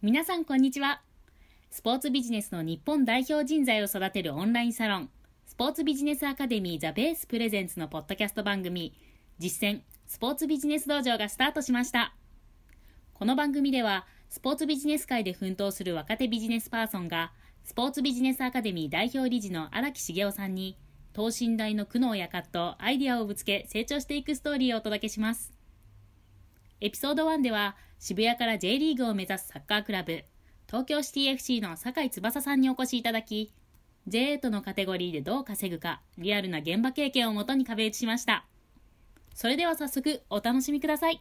皆さんこんにちは。スポーツビジネスの日本代表人材を育てるオンラインサロン、スポーツビジネスアカデミーザベースプレゼンツのポッドキャスト番組、実践スポーツビジネス道場がスタートしました。この番組では、スポーツビジネス界で奮闘する若手ビジネスパーソンが、スポーツビジネスアカデミー代表理事の荒木茂雄さんに、等身大の苦悩や葛藤、アイディアをぶつけ成長していくストーリーをお届けします。エピソード1では、渋谷から J リーグを目指すサッカークラブ、東京シティ FC の酒井翼さんにお越しいただき、J8 のカテゴリーでどう稼ぐか、リアルな現場経験をもとに壁打ちしました。それでは早速、お楽しみください。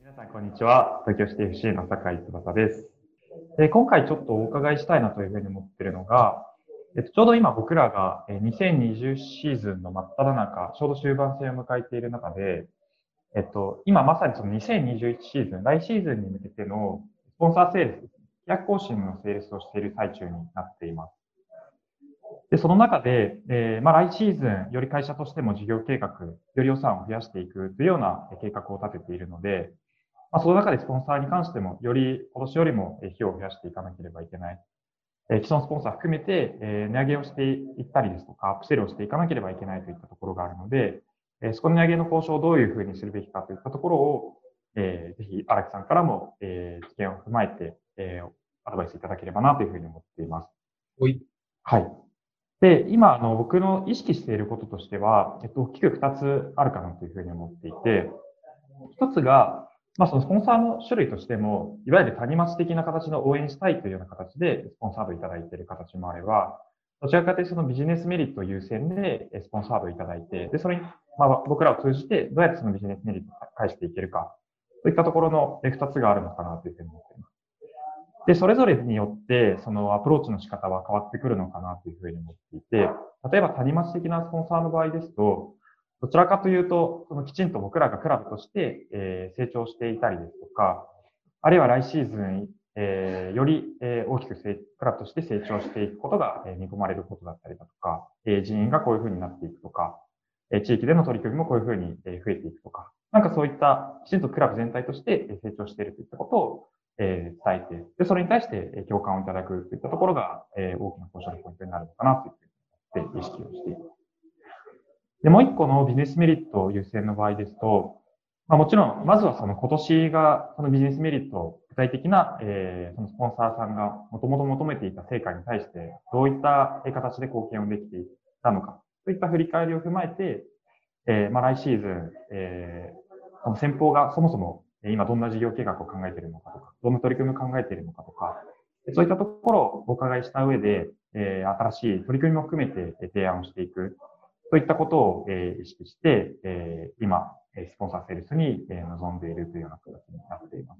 皆さん、こんにちは。東京シティ FC の酒井翼です。で今回ちょっとお伺いしたいなというふうに思っているのが、えっと、ちょうど今僕らが2020シーズンの真っ只中、ちょうど終盤戦を迎えている中で、えっと、今まさにその2021シーズン、来シーズンに向けてのスポンサーセールス、規約更新のセールスをしている最中になっています。で、その中で、えー、まあ来シーズン、より会社としても事業計画、より予算を増やしていくというような計画を立てているので、まあ、その中でスポンサーに関しても、より今年よりも費用を増やしていかなければいけない。えー、既存スポンサー含めて、えー、値上げをしていったりですとか、アップセルをしていかなければいけないといったところがあるので、えそこの値上げの交渉をどういうふうにするべきかといったところを、えー、ぜひ荒木さんからも、えー、知見を踏まえて、えー、アドバイスいただければなというふうに思っています。はい。はい。で、今、あの、僕の意識していることとしては、えっと、大きく二つあるかなというふうに思っていて、一つが、まあ、そのスポンサーの種類としても、いわゆる谷町的な形の応援したいというような形でスポンサードいただいている形もあれば、どちらかというとそのビジネスメリット優先でスポンサードいただいて、で、それにまあ、僕らを通じてどうやってそのビジネスメリットを返していけるか、といったところの二つがあるのかなというふうに思っています。で、それぞれによって、そのアプローチの仕方は変わってくるのかなというふうに思っていて、例えば谷町的なスポンサーの場合ですと、どちらかというと、そのきちんと僕らがクラブとして、え、成長していたりですとか、あるいは来シーズン、え、より、え、大きくクラブとして成長していくことが、えー、見込まれることだったりだとか、え、人員がこういうふうになっていくとか、地域での取り組みもこういうふうに増えていくとか、なんかそういったきちんとクラブ全体として成長しているといったことを伝えて、で、それに対して共感をいただくといったところが大きな交渉のポイントになるのかなというふうに意識をしています。で、もう一個のビジネスメリット優先の場合ですと、まあ、もちろん、まずはその今年がそのビジネスメリットを、具体的な、え、そのスポンサーさんがもともと求めていた成果に対してどういった形で貢献をできていたのかといった振り返りを踏まえて、えー、まあ来シーズン、えー、この先方がそもそも今どんな事業計画を考えているのかとか、どんな取り組みを考えているのかとか、そういったところをお伺いした上で、えー、新しい取り組みも含めて提案をしていく、といったことを、えー、意識して、えー、今、スポンサーセールスに、臨んでいるというような形になっています。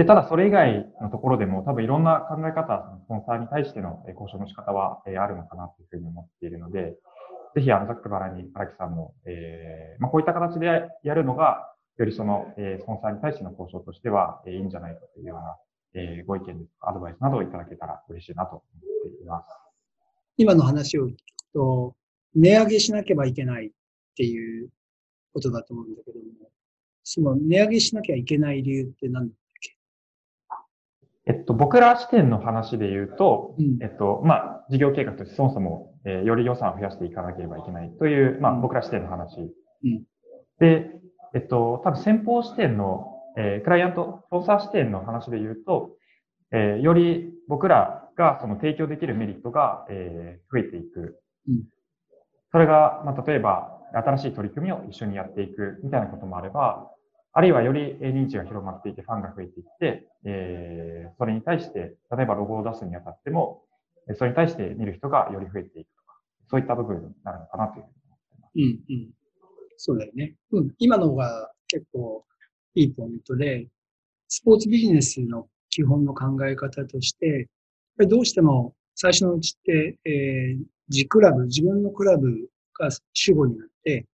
で、ただそれ以外のところでも多分いろんな考え方、スポンサーに対しての交渉の仕方はあるのかなというふうに思っているので、ぜひあの、ざっくばらに荒木さんも、えー、まあ、こういった形でやるのが、よりその、えー、スポンサーに対しての交渉としては、えー、いいんじゃないかというような、えー、ご意見、アドバイスなどをいただけたら嬉しいなと思っています。今の話を聞くと、値上げしなければいけないっていうことだと思うんだけども、その値上げしなきゃいけない理由って何えっと、僕ら視点の話で言うと、うん、えっと、まあ、事業計画としてそもそも、えー、より予算を増やしていかなければいけないという、まあ、僕ら視点の話。うん、で、えっと、多分先方視点の、えー、クライアント、調査視点の話で言うと、えー、より僕らがその提供できるメリットが、えー、増えていく。うん、それが、まあ、例えば、新しい取り組みを一緒にやっていくみたいなこともあれば、あるいはより認知が広まっていて、ファンが増えていって、えー、それに対して、例えばロゴを出すにあたっても、それに対して見る人がより増えていくとか、そういった部分になるのかなというふうに思ってます。うんうん。そうだよね。うん。今のが結構いいポイントで、スポーツビジネスの基本の考え方として、どうしても最初のうちって、えー、自クラブ、自分のクラブが主語になって、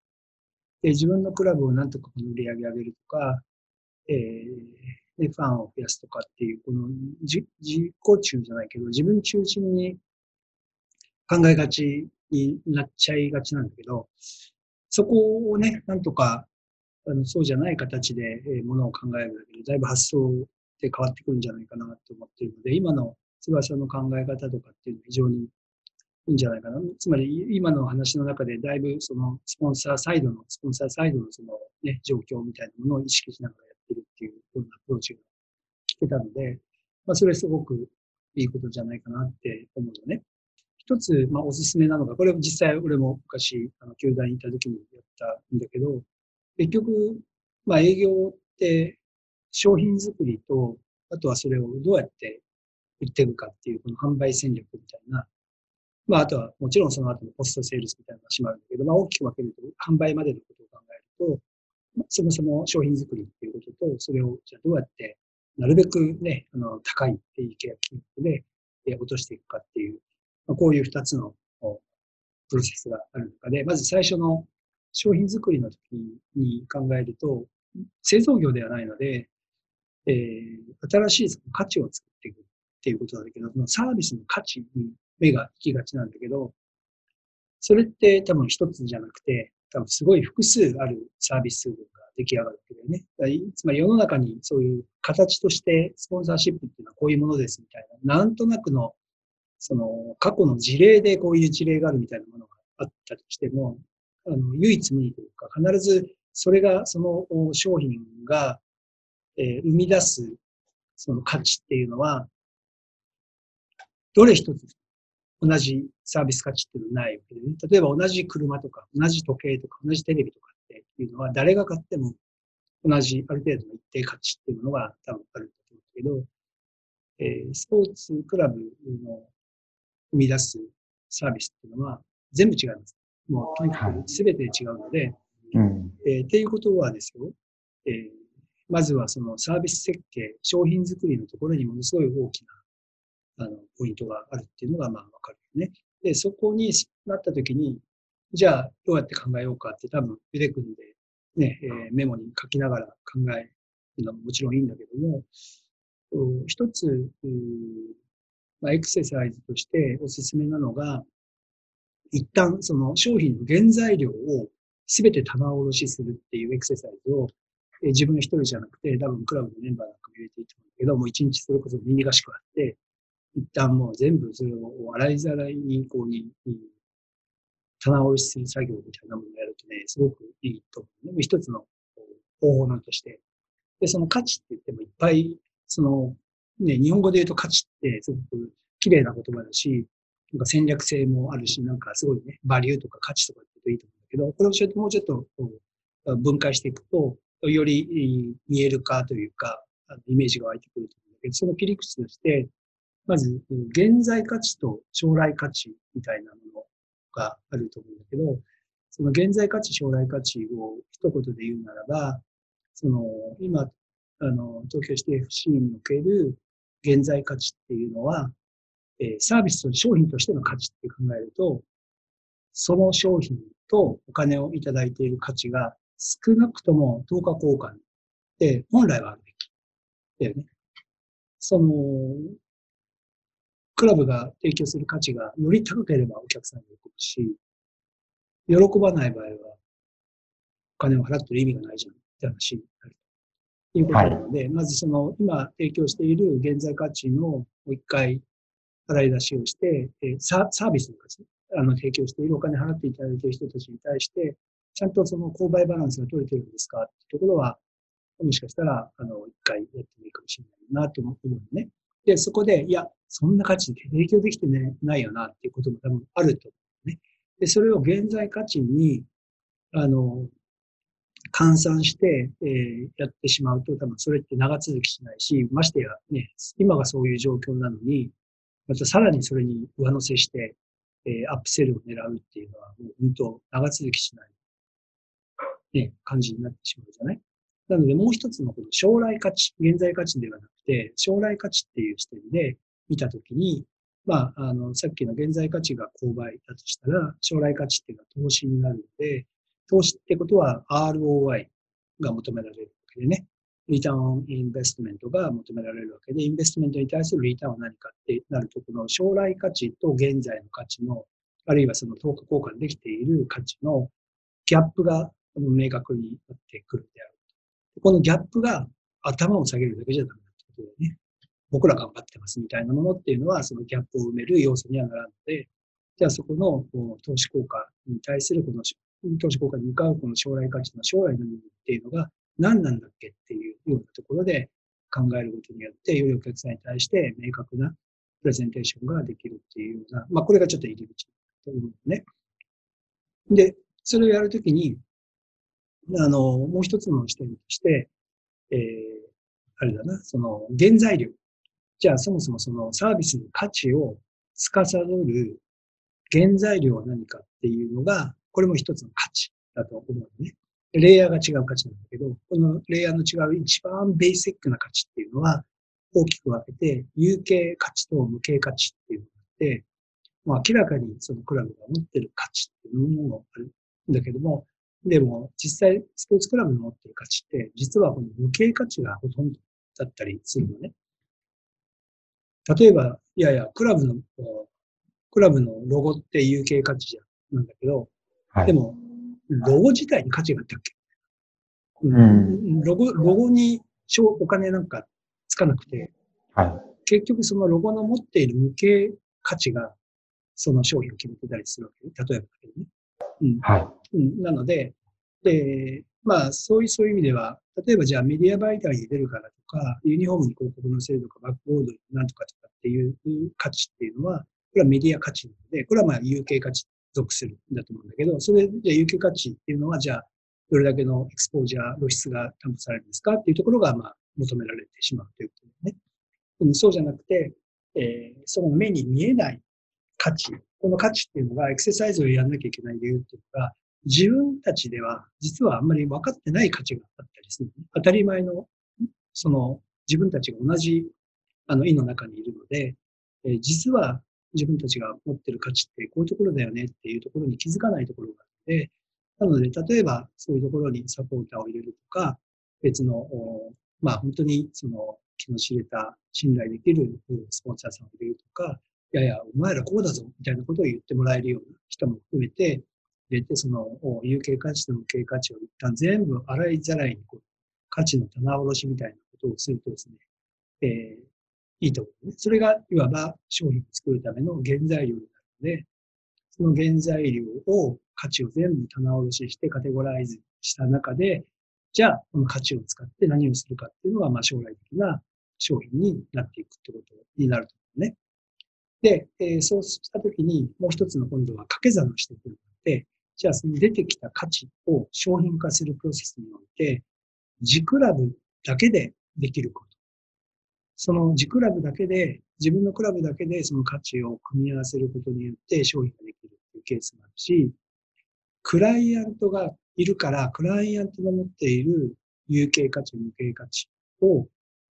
で自分のクラブをなんとか売り上げ上げるとか、えー、でファンを増やすとかっていう、この自己中じゃないけど、自分中心に考えがちになっちゃいがちなんだけど、そこをね、なんとか、あのそうじゃない形で、えー、ものを考えるだけで、だいぶ発想って変わってくるんじゃないかなと思っているので、今の翼の考え方とかっていうのは非常にいいんじゃないかな。つまり今の話の中でだいぶそのスポンサーサイドの、スポンサーサイドのそのね、状況みたいなものを意識しながらやってるっていうようなアプローチが聞けたので、まあそれすごくいいことじゃないかなって思うのね。一つ、まあおすすめなのが、これ実際俺も昔、あの、球団にいた時にやったんだけど、結局、まあ営業って商品作りと、あとはそれをどうやって売っていくかっていう、この販売戦略みたいな。まあ、あとはもちろんその後のポストセールスみたいなのが閉まるんだけど、まあ、大きく分けると、販売までのことを考えると、そもそも商品作りっていうことと、それをじゃあどうやってなるべくね、あの、高いっていう契約金額で、落としていくかっていう、まあ、こういう二つのプロセスがある中で、まず最初の商品作りの時に考えると、製造業ではないので、えー、新しい価値を作っていくっていうことなんだけど、そのサービスの価値に目が行きがちなんだけど、それって多分一つじゃなくて、多分すごい複数あるサービスが出来上がるわけだよね。つまり世の中にそういう形としてスポンサーシップっていうのはこういうものですみたいな、なんとなくのその過去の事例でこういう事例があるみたいなものがあったとしても、あの唯一無二というか、必ずそれがその商品が、え、生み出すその価値っていうのは、どれ一つ同じサービス価値っていうのはないわけでね。例えば同じ車とか、同じ時計とか、同じテレビとかっていうのは、誰が買っても同じある程度の一定価値っていうのが多分あると思うけど、えー、スポーツクラブの生み出すサービスっていうのは全部違います。もうとにかく全て違うので、うん、えー、っていうことはですよ、えー、まずはそのサービス設計、商品作りのところにものすごい大きなあの、ポイントがあるっていうのが、まあ、わかるよね。で、そこになった時に、じゃあ、どうやって考えようかって多分、腕組んで、ね、えー、メモに書きながら考えるのももちろんいいんだけども、一つ、まあ、エクササイズとしておすすめなのが、一旦その商品の原材料をすべて棚卸しするっていうエクササイズを、えー、自分一人じゃなくて、多分クラブのメンバーなんかも入れていいと思うんだけど、もう一日それこそミニ合宿あって、一旦もう全部それを洗いざらいにこうに、棚卸しする作業みたいなものをやるとね、すごくいいと思う。一つの方法なんとして。で、その価値って言ってもいっぱい、その、ね、日本語で言うと価値ってすごく綺麗な言葉だし、なんか戦略性もあるし、なんかすごいね、バリューとか価値とかって言うといいと思うんだけど、これをもうちょっと分解していくと、より見える化というか、イメージが湧いてくると思うんだけど、その切り口として、まず、現在価値と将来価値みたいなものがあると思うんだけど、その現在価値、将来価値を一言で言うならば、その、今、あの、東京シティ FC における現在価値っていうのは、え、サービスと商品としての価値って考えると、その商品とお金をいただいている価値が少なくとも10日交換で本来はあるべき。だよね。その、クラブが提供する価値がより高ければお客さんに喜ぶし、喜ばない場合は、お金を払ってる意味がないじゃんって話になるということなので、はい、まずその今提供している現在価値のもう一回払い出しをして、えササービスの価値、あの提供しているお金払っていただいている人たちに対して、ちゃんとその購買バランスが取れてるんですかっていうところは、もしかしたら、あの、一回やってもいいかもしれないなと思うのね。で、そこで、いや、そんな価値提供できて、ね、ないよなっていうことも多分あると思うね。で、それを現在価値に、あの、換算して、えー、やってしまうと多分それって長続きしないし、ましてやね、今がそういう状況なのに、またさらにそれに上乗せして、えー、アップセルを狙うっていうのは、もう本当長続きしない、ね、感じになってしまうじゃない？なのでもう一つのこの将来価値、現在価値ではなくて、将来価値っていう視点で見たときに、まあ、あの、さっきの現在価値が購買だとしたら、将来価値っていうのは投資になるので、投資ってことは ROI が求められるわけでね。リターンインベストメントが求められるわけで、インベストメントに対するリターンは何かってなると、この将来価値と現在の価値の、あるいはその等価交換できている価値のギャップが明確になってくるである。このギャップが頭を下げるだけじゃダメだってこことでね、僕ら頑張ってますみたいなものっていうのは、そのギャップを埋める要素にはならないので、じゃあそこの投資効果に対するこの投資効果に向かうこの将来価値の将来の意味っていうのが何なんだっけっていうようなところで考えることによって、よりお客さんに対して明確なプレゼンテーションができるっていうような、まあこれがちょっと入り口と思うね。で、それをやるときに、あの、もう一つの視点として、えー、あれだな、その原材料。じゃあそもそもそのサービスの価値を司る原材料は何かっていうのが、これも一つの価値だと思うね。レイヤーが違う価値なんだけど、このレイヤーの違う一番ベーシックな価値っていうのは、大きく分けて、有形価値と無形価値っていうのがあって、まあ、明らかにそのクラブが持ってる価値っていうものがあるんだけども、でも実際スポーツクラブの持ってる価値って、実はこの無形価値がほとんどだったりするのね。例えば、いやいや、クラブの、クラブのロゴって有形価値じゃなんだけど、はい、でも、ロゴ自体に価値があったっけ、うん、ロゴ、ロゴにお金なんかつかなくて、はい、結局そのロゴの持っている無形価値がその商品を決めてたりするわけ例えばね。うん。はい。うん、なので、で、まあ、そういう、そういう意味では、例えばじゃあメディア媒体に出るからとか、ユニフォームに広告載せるとか、バックボードになんとかとかっていう価値っていうのは、これはメディア価値なので、これはまあ有形価値属するんだと思うんだけど、それじゃあ有形価値っていうのは、じゃあ、どれだけのエクスポージャー、露出が担保されるんですかっていうところが、まあ、求められてしまうということですね。うん、そうじゃなくて、えー、その目に見えない価値、この価値っていうのがエクササイズをやらなきゃいけない理由っていうのが、自分たちでは実はあんまり分かってない価値があったりする、当たり前の、その自分たちが同じあの意の中にいるので、えー、実は自分たちが持ってる価値ってこういうところだよねっていうところに気づかないところがあって、なので、例えばそういうところにサポーターを入れるとか、別の、まあ本当にその気の知れた信頼できるスポンサーさんを入れるとか、いやいや、お前らこうだぞみたいなことを言ってもらえるような人も含めて、入れて、その有形価値と無形価値を一旦全部洗いざらいにこう価値の棚卸しみたいなことをするとですね、えー、いいと思う、ね。それがいわば商品を作るための原材料になるので、その原材料を価値を全部棚卸ししてカテゴライズした中で、じゃあ、この価値を使って何をするかっていうのが、まあ、将来的な商品になっていくってことになると思うね。で、えー、そうしたときに、もう一つの今度は掛け算をしてくるので、じゃあその出てきた価値を商品化するプロセスにおいて、ジクラブだけでできること。その自クラブだけで、自分のクラブだけでその価値を組み合わせることによって商品ができるっていうケースもあるし、クライアントがいるから、クライアントが持っている有形価値、無形価値を、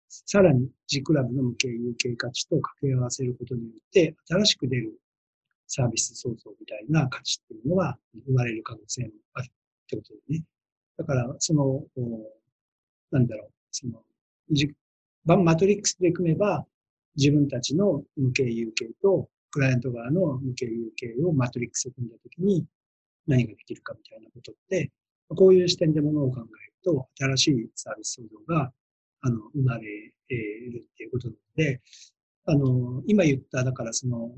さらに自クラブの無形、有形価値と掛け合わせることによって、新しく出るサービス創造みたいな価値っていうのは生まれる可能性もあるってことでね。だから、その、なんだろう、その、マトリックスで組めば、自分たちの無形有形と、クライアント側の無形有形をマトリックスで組んだときに何ができるかみたいなことって、こういう視点でものを考えると、新しいサービス創造が、あの、生まれるっていうことなので、あの、今言った、だからその、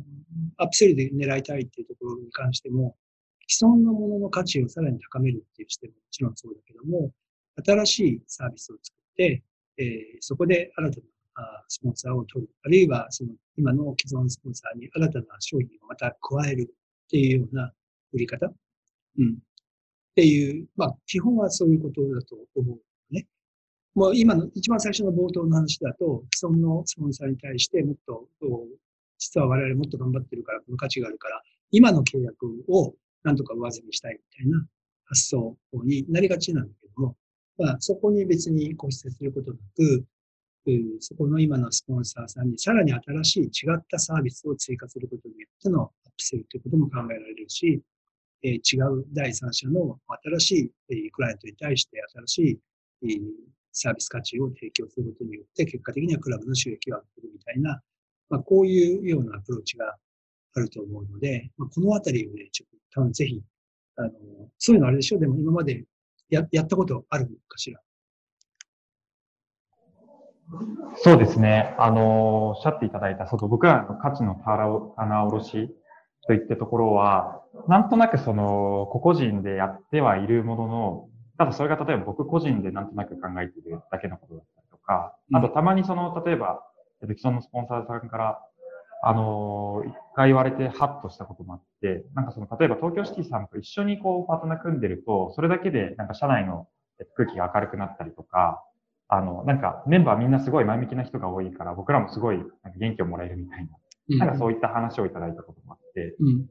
アップセルで狙いたいっていうところに関しても、既存のものの価値をさらに高めるっていう視点ももちろんそうだけども、新しいサービスを作って、えー、そこで新たなスポンサーを取る。あるいは、その今の既存スポンサーに新たな商品をまた加えるっていうような売り方。うん。っていう、まあ、基本はそういうことだと思うね。もう今の一番最初の冒頭の話だと、既存のスポンサーに対してもっと、実は我々もっと頑張ってるから、この価値があるから、今の契約をなんとか上積みしたいみたいな発想になりがちなんだけども、まあ、そこに別に固執することなく、そこの今のスポンサーさんにさらに新しい違ったサービスを追加することによってのアップセルということも考えられるし、え違う第三者の新しいクライアントに対して新しいサービス価値を提供することによって、結果的にはクラブの収益を上げるみたいな、まあ、こういうようなアプローチがあると思うので、まあ、このあたりをね、ちょっと多分ぜひ、あの、そういうのあれでしょ？でも今までややったことあるかしら？そうですね。あの、おっしゃっていただいた、その僕らの価値の棚卸しといったところは、なんとなくその、個々人でやってはいるものの、ただそれが例えば僕個人でなんとなく考えているだけのことだったりとか、あとたまにその、例えば、既存のスポンサーさんから、あの、一回言われてハッとしたこともあって、なんかその、例えば東京シティさんと一緒にこうパートナー組んでると、それだけでなんか社内の空気が明るくなったりとか、あの、なんかメンバーみんなすごい前向きな人が多いから、僕らもすごいなんか元気をもらえるみたいな、なんかそういった話をいただいたこともあって、うん、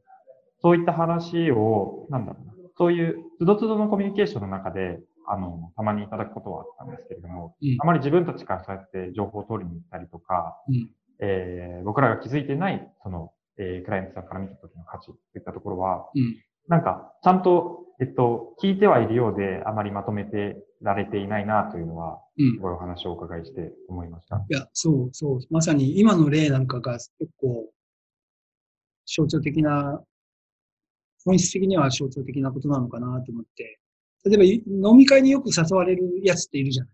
そういった話を、なんだろうな、そういう、つどつどのコミュニケーションの中で、あの、たまにいただくことはあったんですけれども、うん、あまり自分たちからそうやって情報を取りに行ったりとか、うん、えー、僕らが気づいてない、その、えー、クライアントさんから見た時の価値といったところは、うん、なんか、ちゃんと、えっと、聞いてはいるようで、あまりまとめてられていないなというのは、すごいお話をお伺いして思いました。いや、そう、そう。まさに今の例なんかが結構、象徴的な、本質的には象徴的なことなのかなと思って、例えば飲み会によく誘われるやつっているじゃない。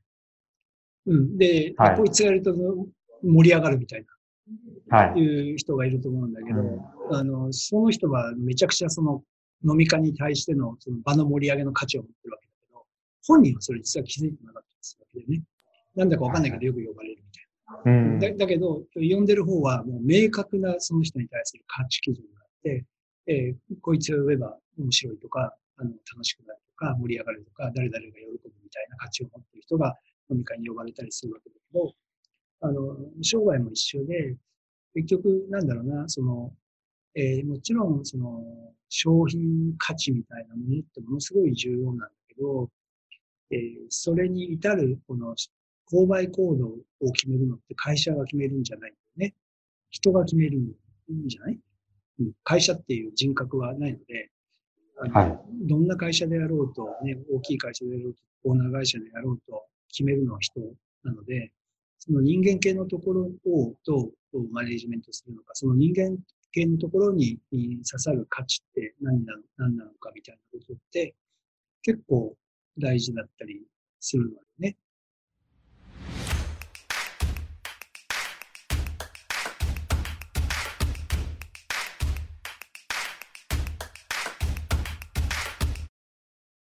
うん。で、はい、こいつがいると盛り上がるみたいな、はい、いう人がいると思うんだけど、うん、あの、その人はめちゃくちゃその飲み会に対してのその場の盛り上げの価値を持ってるわけだけど、本人はそれ実は気づいてなかったりするわけでね。なんだかわかんないけどよく呼ばれるみたいな。うん、だだけど、呼んでる方はもう明確なその人に対する価値基準があって、えー、こいつを呼べば面白いとか、あの楽しくなるとか、盛り上がるとか、誰々が喜ぶみたいな価値を持っている人が飲み会に呼ばれたりするわけだけど、あの、商売も一緒で、結局、なんだろうな、その、えー、もちろん、その、商品価値みたいなものってものすごい重要なんだけど、えー、それに至る、この、購買行動を決めるのって会社が決めるんじゃないんだよね。人が決めるんじゃない、うん、会社っていう人格はないので、はい、どんな会社であろうと、ね、大きい会社でやろうと、オーナー会社でやろうと、決めるのは人なので、その人間系のところをどうマネジメントするのか、その人間系のところに刺さる価値って何なの何なのかみたいなことって結構大事だったりするのでね。